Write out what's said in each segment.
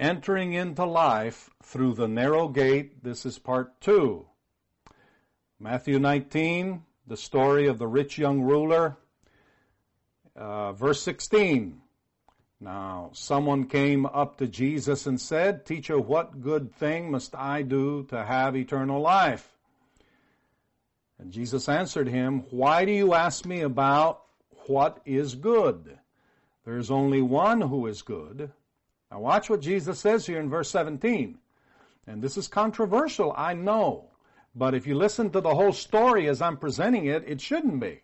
entering into life through the narrow gate. This is part two. Matthew 19, the story of the rich young ruler. Uh, verse 16. Now, someone came up to Jesus and said, Teacher, what good thing must I do to have eternal life? And Jesus answered him, Why do you ask me about what is good? There is only one who is good. Now watch what Jesus says here in verse 17. And this is controversial, I know. But if you listen to the whole story as I'm presenting it, it shouldn't be.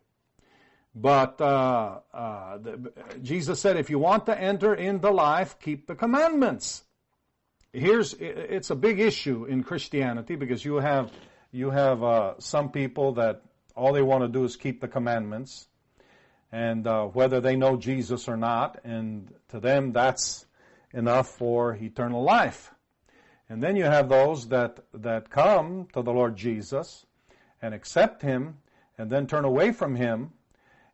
But uh, uh, the, Jesus said, if you want to enter into life, keep the commandments. Here's it's a big issue in Christianity because you have you have uh, some people that all they want to do is keep the commandments, and uh, whether they know Jesus or not, and to them that's enough for eternal life. And then you have those that that come to the Lord Jesus and accept Him, and then turn away from Him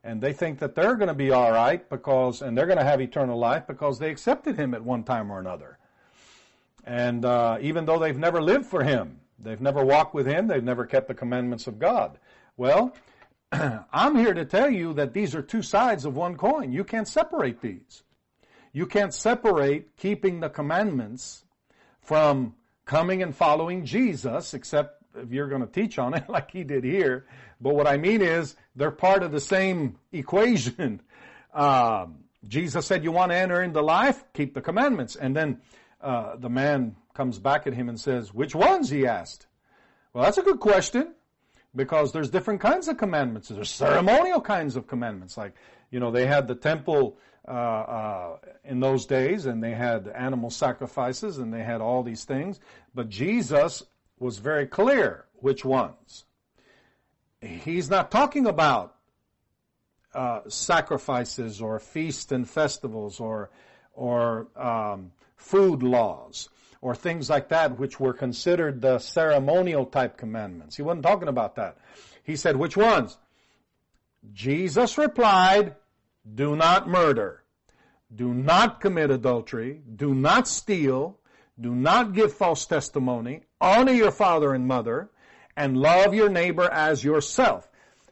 and they think that they're going to be all right because, and they're going to have eternal life because they accepted him at one time or another. And uh, even though they've never lived for him, they've never walked with him, they've never kept the commandments of God. Well, I'm here to tell you that these are two sides of one coin. You can't separate these. You can't separate keeping the commandments from coming and following Jesus, except if you're going to teach on it like he did here. But what I mean is they're part of the same equation. Um, Jesus said, "You want to enter into life? Keep the commandments." And then uh, the man comes back at him and says, "Which ones?" He asked. Well, that's a good question because there's different kinds of commandments. There's ceremonial kinds of commandments, like you know they had the temple uh, uh, in those days, and they had animal sacrifices, and they had all these things. But Jesus was very clear which ones. He's not talking about uh, sacrifices or feasts and festivals or or um, food laws or things like that, which were considered the ceremonial type commandments. He wasn't talking about that. He said, which ones? Jesus replied, do not murder, do not commit adultery, do not steal, do not give false testimony, honor your father and mother, and love your neighbor as yourself.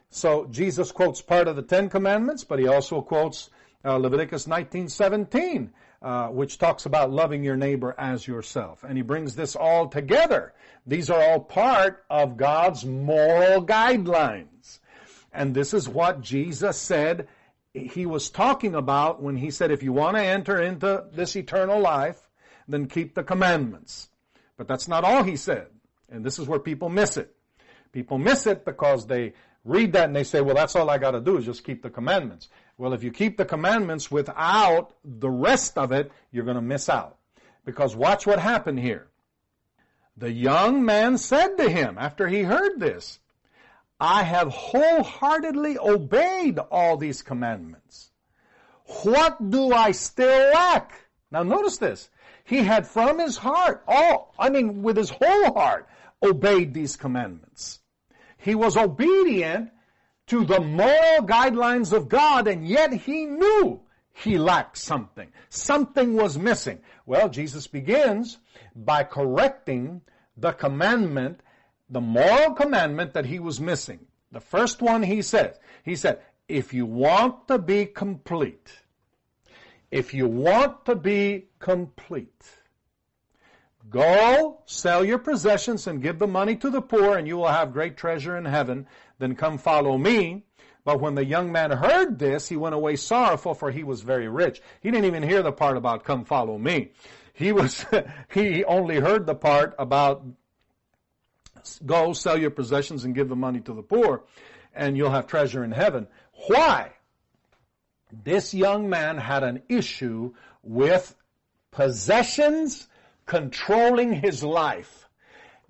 So Jesus quotes part of the Ten Commandments, but he also quotes uh, Leviticus 19:17, uh, which talks about loving your neighbor as yourself, and he brings this all together. These are all part of God's moral guidelines, and this is what Jesus said he was talking about when he said, "If you want to enter into this eternal life, then keep the commandments." But that's not all he said. And this is where people miss it. People miss it because they read that and they say, well, that's all I got to do is just keep the commandments. Well, if you keep the commandments without the rest of it, you're going to miss out. Because watch what happened here. The young man said to him after he heard this, I have wholeheartedly obeyed all these commandments. What do I still lack? Now notice this. He had from his heart, all, I mean, with his whole heart, obeyed these commandments. He was obedient to the moral guidelines of God, and yet he knew he lacked something. Something was missing. Well, Jesus begins by correcting the commandment, the moral commandment that he was missing. The first one he says, he said, if you want to be complete, if you want to be complete, go sell your possessions and give the money to the poor and you will have great treasure in heaven. Then come follow me. But when the young man heard this, he went away sorrowful for he was very rich. He didn't even hear the part about come follow me. He was, he only heard the part about go sell your possessions and give the money to the poor and you'll have treasure in heaven. Why? This young man had an issue with possessions controlling his life.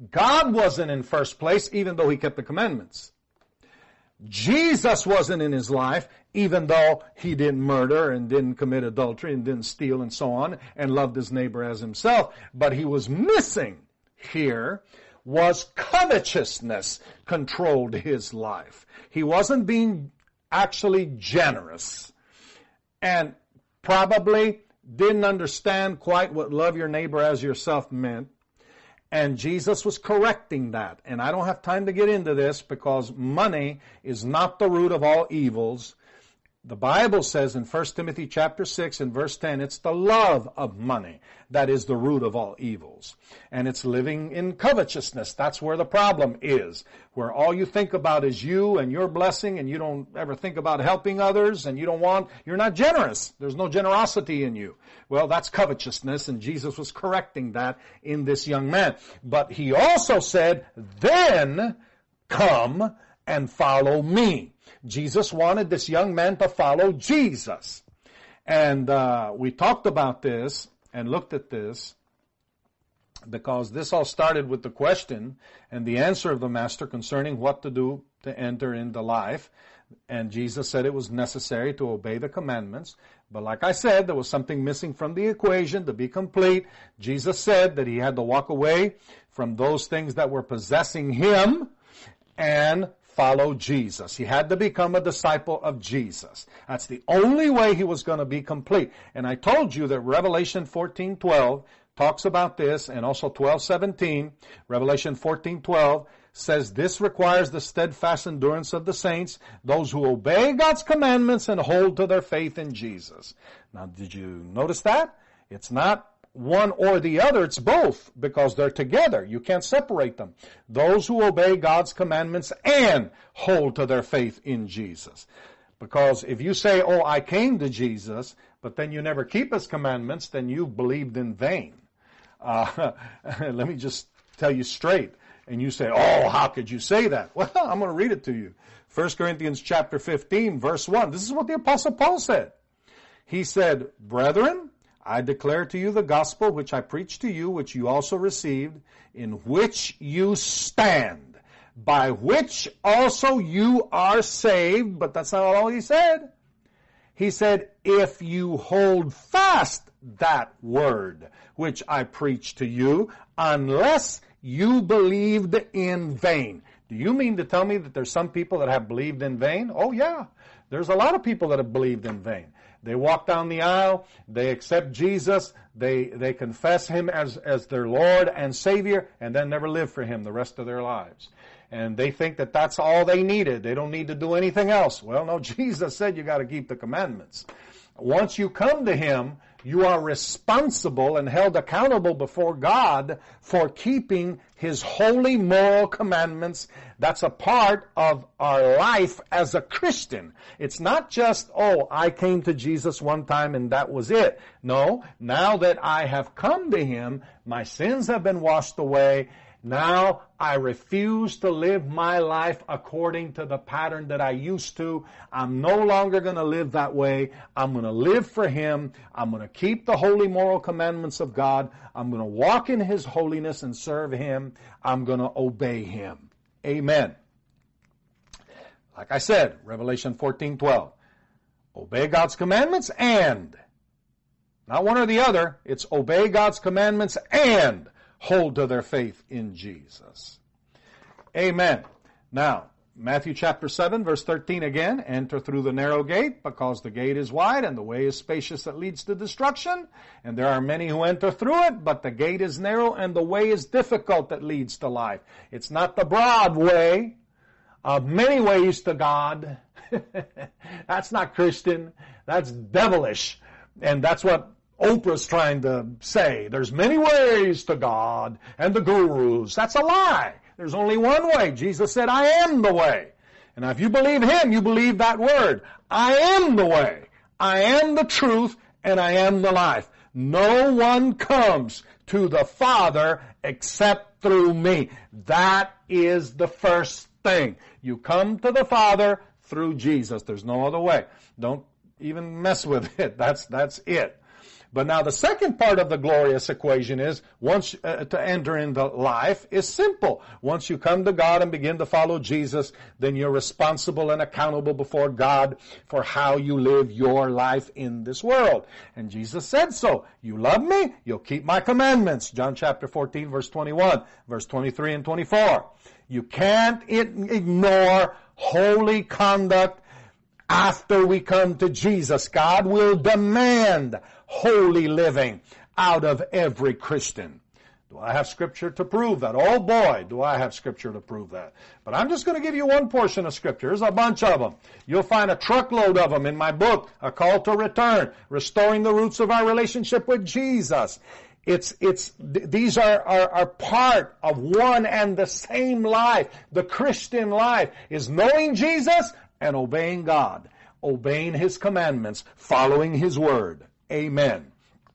God wasn't in first place, even though he kept the commandments. Jesus wasn't in his life, even though he didn't murder and didn't commit adultery and didn't steal and so on and loved his neighbor as himself. But he was missing here was covetousness controlled his life. He wasn't being actually generous. And probably didn't understand quite what love your neighbor as yourself meant. And Jesus was correcting that. And I don't have time to get into this because money is not the root of all evils. The Bible says in 1 Timothy chapter 6 and verse 10, it's the love of money that is the root of all evils. And it's living in covetousness. That's where the problem is. Where all you think about is you and your blessing and you don't ever think about helping others and you don't want, you're not generous. There's no generosity in you. Well, that's covetousness and Jesus was correcting that in this young man. But he also said, then come and follow me. Jesus wanted this young man to follow Jesus. And uh, we talked about this and looked at this because this all started with the question and the answer of the master concerning what to do to enter into life. And Jesus said it was necessary to obey the commandments. But like I said, there was something missing from the equation to be complete. Jesus said that he had to walk away from those things that were possessing him and follow Jesus. He had to become a disciple of Jesus. That's the only way he was going to be complete. And I told you that Revelation 14:12 talks about this and also 12:17, Revelation 14:12 says this requires the steadfast endurance of the saints, those who obey God's commandments and hold to their faith in Jesus. Now, did you notice that? It's not one or the other, it's both because they're together. You can't separate them. Those who obey God's commandments and hold to their faith in Jesus. Because if you say, oh, I came to Jesus, but then you never keep his commandments, then you've believed in vain. Uh, let me just tell you straight. And you say, oh, how could you say that? Well, I'm going to read it to you. 1 Corinthians chapter 15, verse 1. This is what the apostle Paul said. He said, brethren, I declare to you the gospel which I preached to you, which you also received, in which you stand, by which also you are saved. But that's not all he said. He said, if you hold fast that word which I preached to you, unless you believed in vain. Do you mean to tell me that there's some people that have believed in vain? Oh yeah. There's a lot of people that have believed in vain. They walk down the aisle, they accept Jesus, they, they confess Him as, as their Lord and Savior, and then never live for Him the rest of their lives. And they think that that's all they needed. They don't need to do anything else. Well, no, Jesus said you gotta keep the commandments. Once you come to Him, you are responsible and held accountable before God for keeping His holy moral commandments. That's a part of our life as a Christian. It's not just, oh, I came to Jesus one time and that was it. No, now that I have come to Him, my sins have been washed away now I refuse to live my life according to the pattern that I used to. I'm no longer going to live that way. I'm going to live for Him. I'm going to keep the holy moral commandments of God. I'm going to walk in His holiness and serve Him. I'm going to obey Him. Amen. Like I said, Revelation 14, 12. Obey God's commandments and, not one or the other, it's obey God's commandments and hold to their faith in Jesus. Amen. Now, Matthew chapter 7 verse 13 again, enter through the narrow gate because the gate is wide and the way is spacious that leads to destruction. And there are many who enter through it, but the gate is narrow and the way is difficult that leads to life. It's not the broad way of many ways to God. that's not Christian. That's devilish. And that's what Oprah's trying to say. There's many ways to God and the gurus. That's a lie. There's only one way. Jesus said, I am the way. And if you believe Him, you believe that word. I am the way. I am the truth and I am the life. No one comes to the Father except through me. That is the first thing. You come to the Father through Jesus. There's no other way. Don't even mess with it. That's, that's it. But now the second part of the glorious equation is once uh, to enter into life is simple. Once you come to God and begin to follow Jesus, then you're responsible and accountable before God for how you live your life in this world. And Jesus said so. You love me, you'll keep my commandments. John chapter 14 verse 21, verse 23 and 24. You can't ignore holy conduct after we come to Jesus, God will demand holy living out of every Christian. Do I have scripture to prove that? Oh boy, do I have scripture to prove that. But I'm just going to give you one portion of scripture. There's a bunch of them. You'll find a truckload of them in my book, A Call to Return, Restoring the Roots of Our Relationship with Jesus. It's, it's, these are, are, are part of one and the same life. The Christian life is knowing Jesus and obeying God, obeying His commandments, following His word. Amen.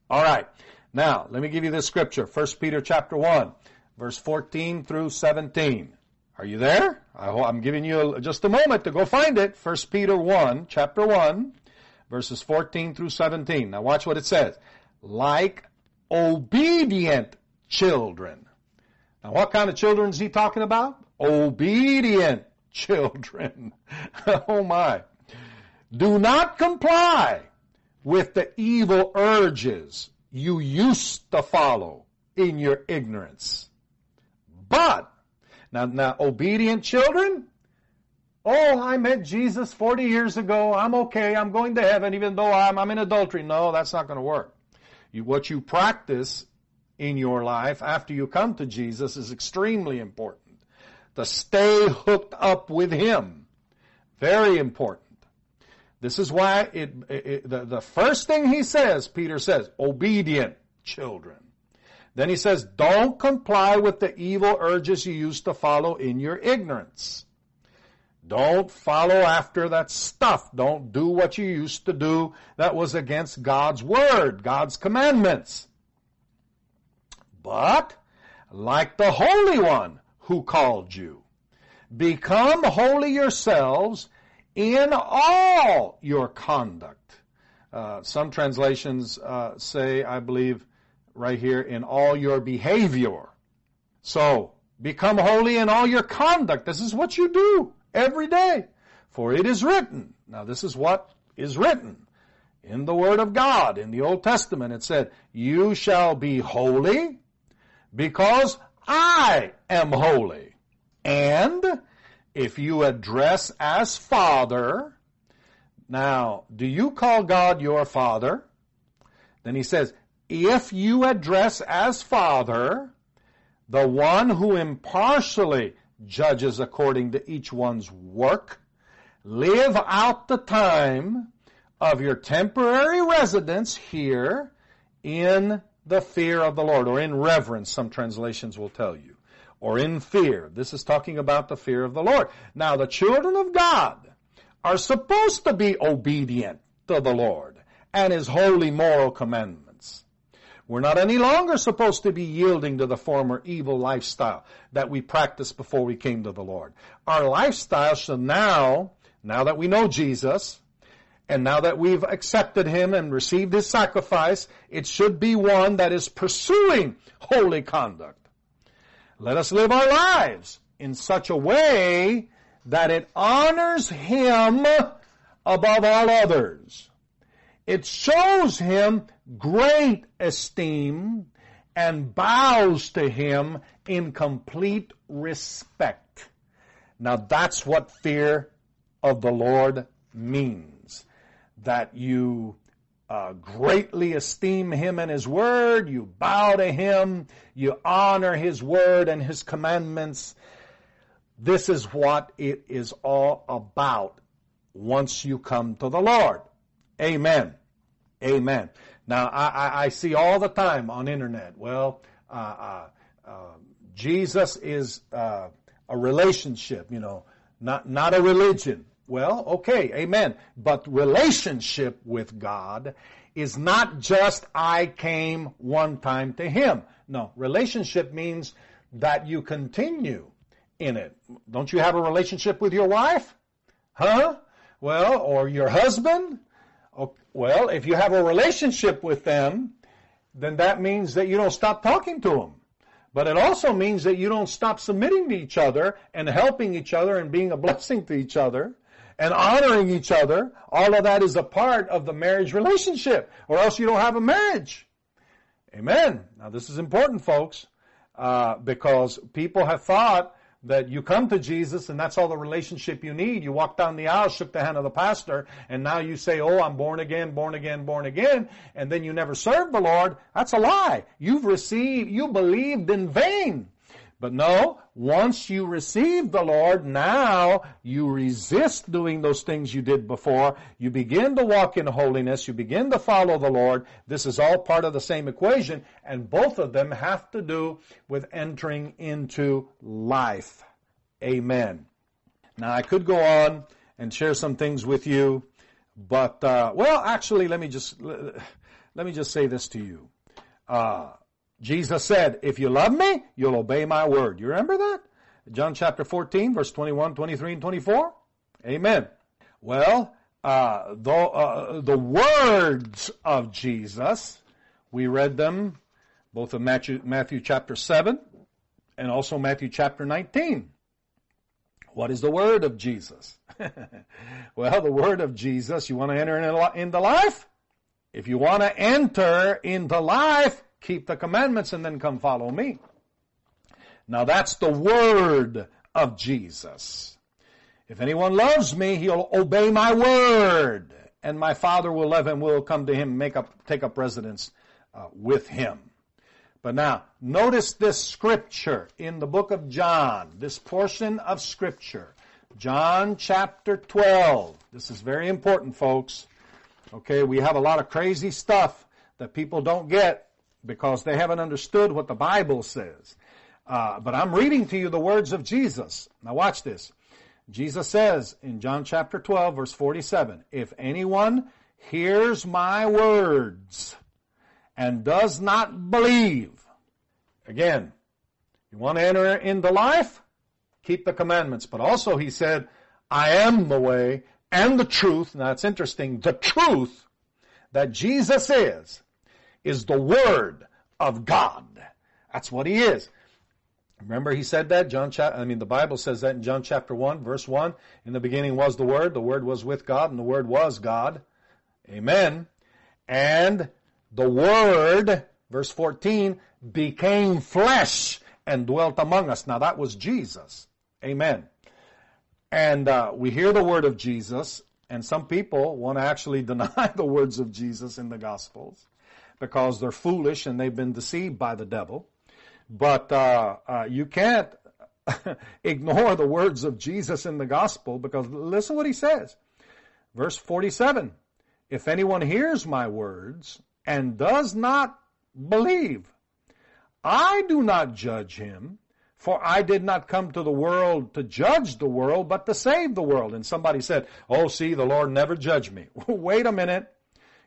All right. Now, let me give you this scripture. 1 Peter chapter 1, verse 14 through 17. Are you there? I am giving you just a moment to go find it. 1 Peter 1, chapter 1, verses 14 through 17. Now watch what it says. Like obedient children. Now what kind of children is he talking about? Obedient children. oh my. Do not comply with the evil urges you used to follow in your ignorance. But, now, now, obedient children, oh, I met Jesus 40 years ago, I'm okay, I'm going to heaven even though I'm, I'm in adultery. No, that's not going to work. You, what you practice in your life after you come to Jesus is extremely important. To stay hooked up with Him. Very important. This is why it, it, the, the first thing he says, Peter says, obedient children. Then he says, don't comply with the evil urges you used to follow in your ignorance. Don't follow after that stuff. Don't do what you used to do that was against God's word, God's commandments. But, like the Holy One who called you, become holy yourselves in all your conduct. Uh, some translations uh, say, I believe, right here, in all your behavior. So, become holy in all your conduct. This is what you do every day. For it is written. Now, this is what is written in the Word of God. In the Old Testament, it said, You shall be holy because I am holy. And if you address as Father, now, do you call God your Father? Then he says, if you address as Father, the one who impartially judges according to each one's work, live out the time of your temporary residence here in the fear of the Lord, or in reverence, some translations will tell you or in fear. This is talking about the fear of the Lord. Now, the children of God are supposed to be obedient to the Lord and His holy moral commandments. We're not any longer supposed to be yielding to the former evil lifestyle that we practiced before we came to the Lord. Our lifestyle should now, now that we know Jesus, and now that we've accepted Him and received His sacrifice, it should be one that is pursuing holy conduct. Let us live our lives in such a way that it honors Him above all others. It shows Him great esteem and bows to Him in complete respect. Now that's what fear of the Lord means. That you uh, greatly esteem him and his word, you bow to him, you honor his word and his commandments. This is what it is all about once you come to the Lord. Amen. Amen. Now, I, I, I see all the time on internet, well, uh, uh, uh Jesus is uh, a relationship, you know, not, not a religion. Well, okay, amen. But relationship with God is not just I came one time to Him. No, relationship means that you continue in it. Don't you have a relationship with your wife? Huh? Well, or your husband? Well, if you have a relationship with them, then that means that you don't stop talking to them. But it also means that you don't stop submitting to each other and helping each other and being a blessing to each other and honoring each other, all of that is a part of the marriage relationship, or else you don't have a marriage. Amen. Now this is important, folks, uh, because people have thought that you come to Jesus and that's all the relationship you need. You walk down the aisle, shook the hand of the pastor, and now you say, oh, I'm born again, born again, born again, and then you never served the Lord. That's a lie. You've received, you believed in vain. But no, once you receive the Lord, now you resist doing those things you did before. You begin to walk in holiness. You begin to follow the Lord. This is all part of the same equation, and both of them have to do with entering into life. Amen. Now I could go on and share some things with you, but uh, well, actually, let me just let me just say this to you. Uh, Jesus said, if you love me, you'll obey my word. You remember that? John chapter 14, verse 21, 23, and 24? Amen. Well, uh, the, uh, the words of Jesus, we read them both in Matthew, Matthew chapter 7 and also Matthew chapter 19. What is the word of Jesus? well, the word of Jesus, you want to enter into life? If you want to enter into life, keep the commandments and then come follow me. Now that's the word of Jesus. If anyone loves me, he'll obey my word, and my Father will love him, will come to him, make up, take up residence uh, with him. But now, notice this scripture in the book of John, this portion of scripture. John chapter 12. This is very important, folks. Okay, we have a lot of crazy stuff that people don't get because they haven't understood what the Bible says. Uh, but I'm reading to you the words of Jesus. Now watch this. Jesus says in John chapter 12 verse 47, if anyone hears my words and does not believe, again, you want to enter into life? Keep the commandments. But also he said, I am the way and the truth. Now it's interesting. The truth that Jesus is is the Word of God. That's what He is. Remember he said that? John I mean the Bible says that in John chapter 1 verse 1. In the beginning was the Word, the Word was with God, and the Word was God. Amen. And the Word, verse 14, became flesh and dwelt among us. Now that was Jesus. Amen. And uh, we hear the word of Jesus, and some people want to actually deny the words of Jesus in the Gospels because they're foolish and they've been deceived by the devil. But uh, uh, you can't ignore the words of Jesus in the gospel because listen what he says. Verse 47. If anyone hears my words and does not believe, I do not judge him, for I did not come to the world to judge the world, but to save the world. And somebody said, oh, see, the Lord never judged me. Wait a minute.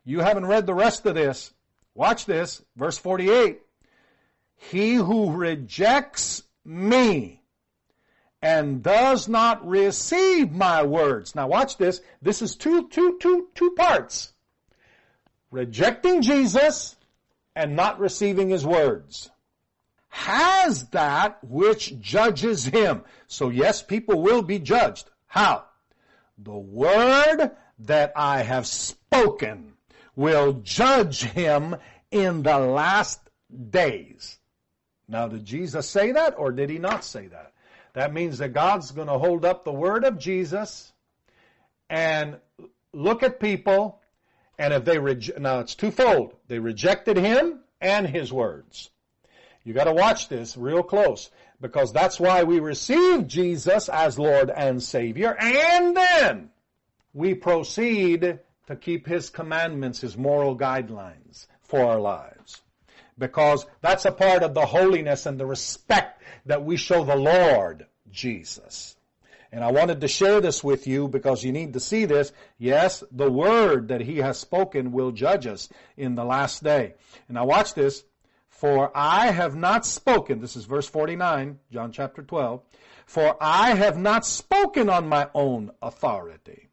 You haven't read the rest of this. Watch this, verse 48. He who rejects me and does not receive my words. Now watch this. This is two, two, two, two parts. Rejecting Jesus and not receiving his words. Has that which judges him. So yes, people will be judged. How? The word that I have spoken will judge him in the last days. Now, did Jesus say that or did he not say that? That means that God's going to hold up the word of Jesus and look at people, and if they reject, now it's twofold. They rejected him and his words. You got to watch this real close because that's why we receive Jesus as Lord and Savior, and then we proceed to keep His commandments, His moral guidelines for our lives. Because that's a part of the holiness and the respect that we show the Lord Jesus. And I wanted to share this with you because you need to see this. Yes, the word that he has spoken will judge us in the last day. And now watch this. For I have not spoken, this is verse 49, John chapter 12, for I have not spoken on my own authority.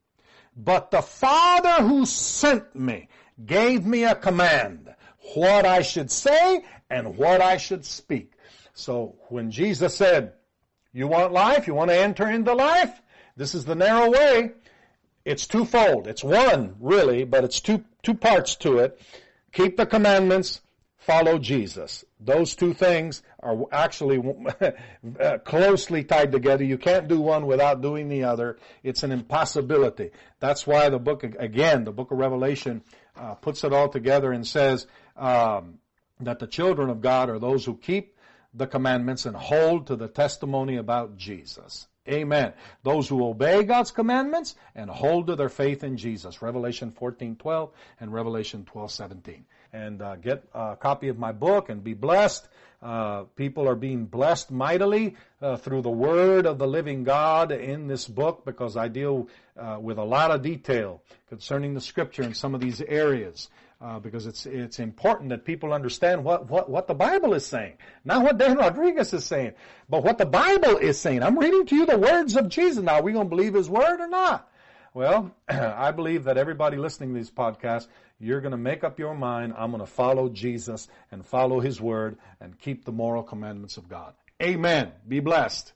But the Father who sent me gave me a command, what I should say and what I should speak. So when Jesus said, you want life, you want to enter into life, this is the narrow way. It's twofold. It's one, really, but it's two, two parts to it. Keep the commandments, follow Jesus. Those two things are actually closely tied together. You can't do one without doing the other. It's an impossibility. That's why the book, again, the book of Revelation uh, puts it all together and says um, that the children of God are those who keep the commandments and hold to the testimony about Jesus. Amen. Those who obey God's commandments and hold to their faith in Jesus. Revelation 14:12 and Revelation 12:17. And uh, get a copy of my book and be blessed. Uh, people are being blessed mightily uh, through the word of the living God in this book because I deal uh, with a lot of detail concerning the scripture in some of these areas uh, because it's it's important that people understand what, what, what the Bible is saying. Not what Dan Rodriguez is saying, but what the Bible is saying. I'm reading to you the words of Jesus. Now, are we going to believe His word or not? Well, I believe that everybody listening to these podcasts, you're going to make up your mind. I'm going to follow Jesus and follow His word and keep the moral commandments of God. Amen. Be blessed.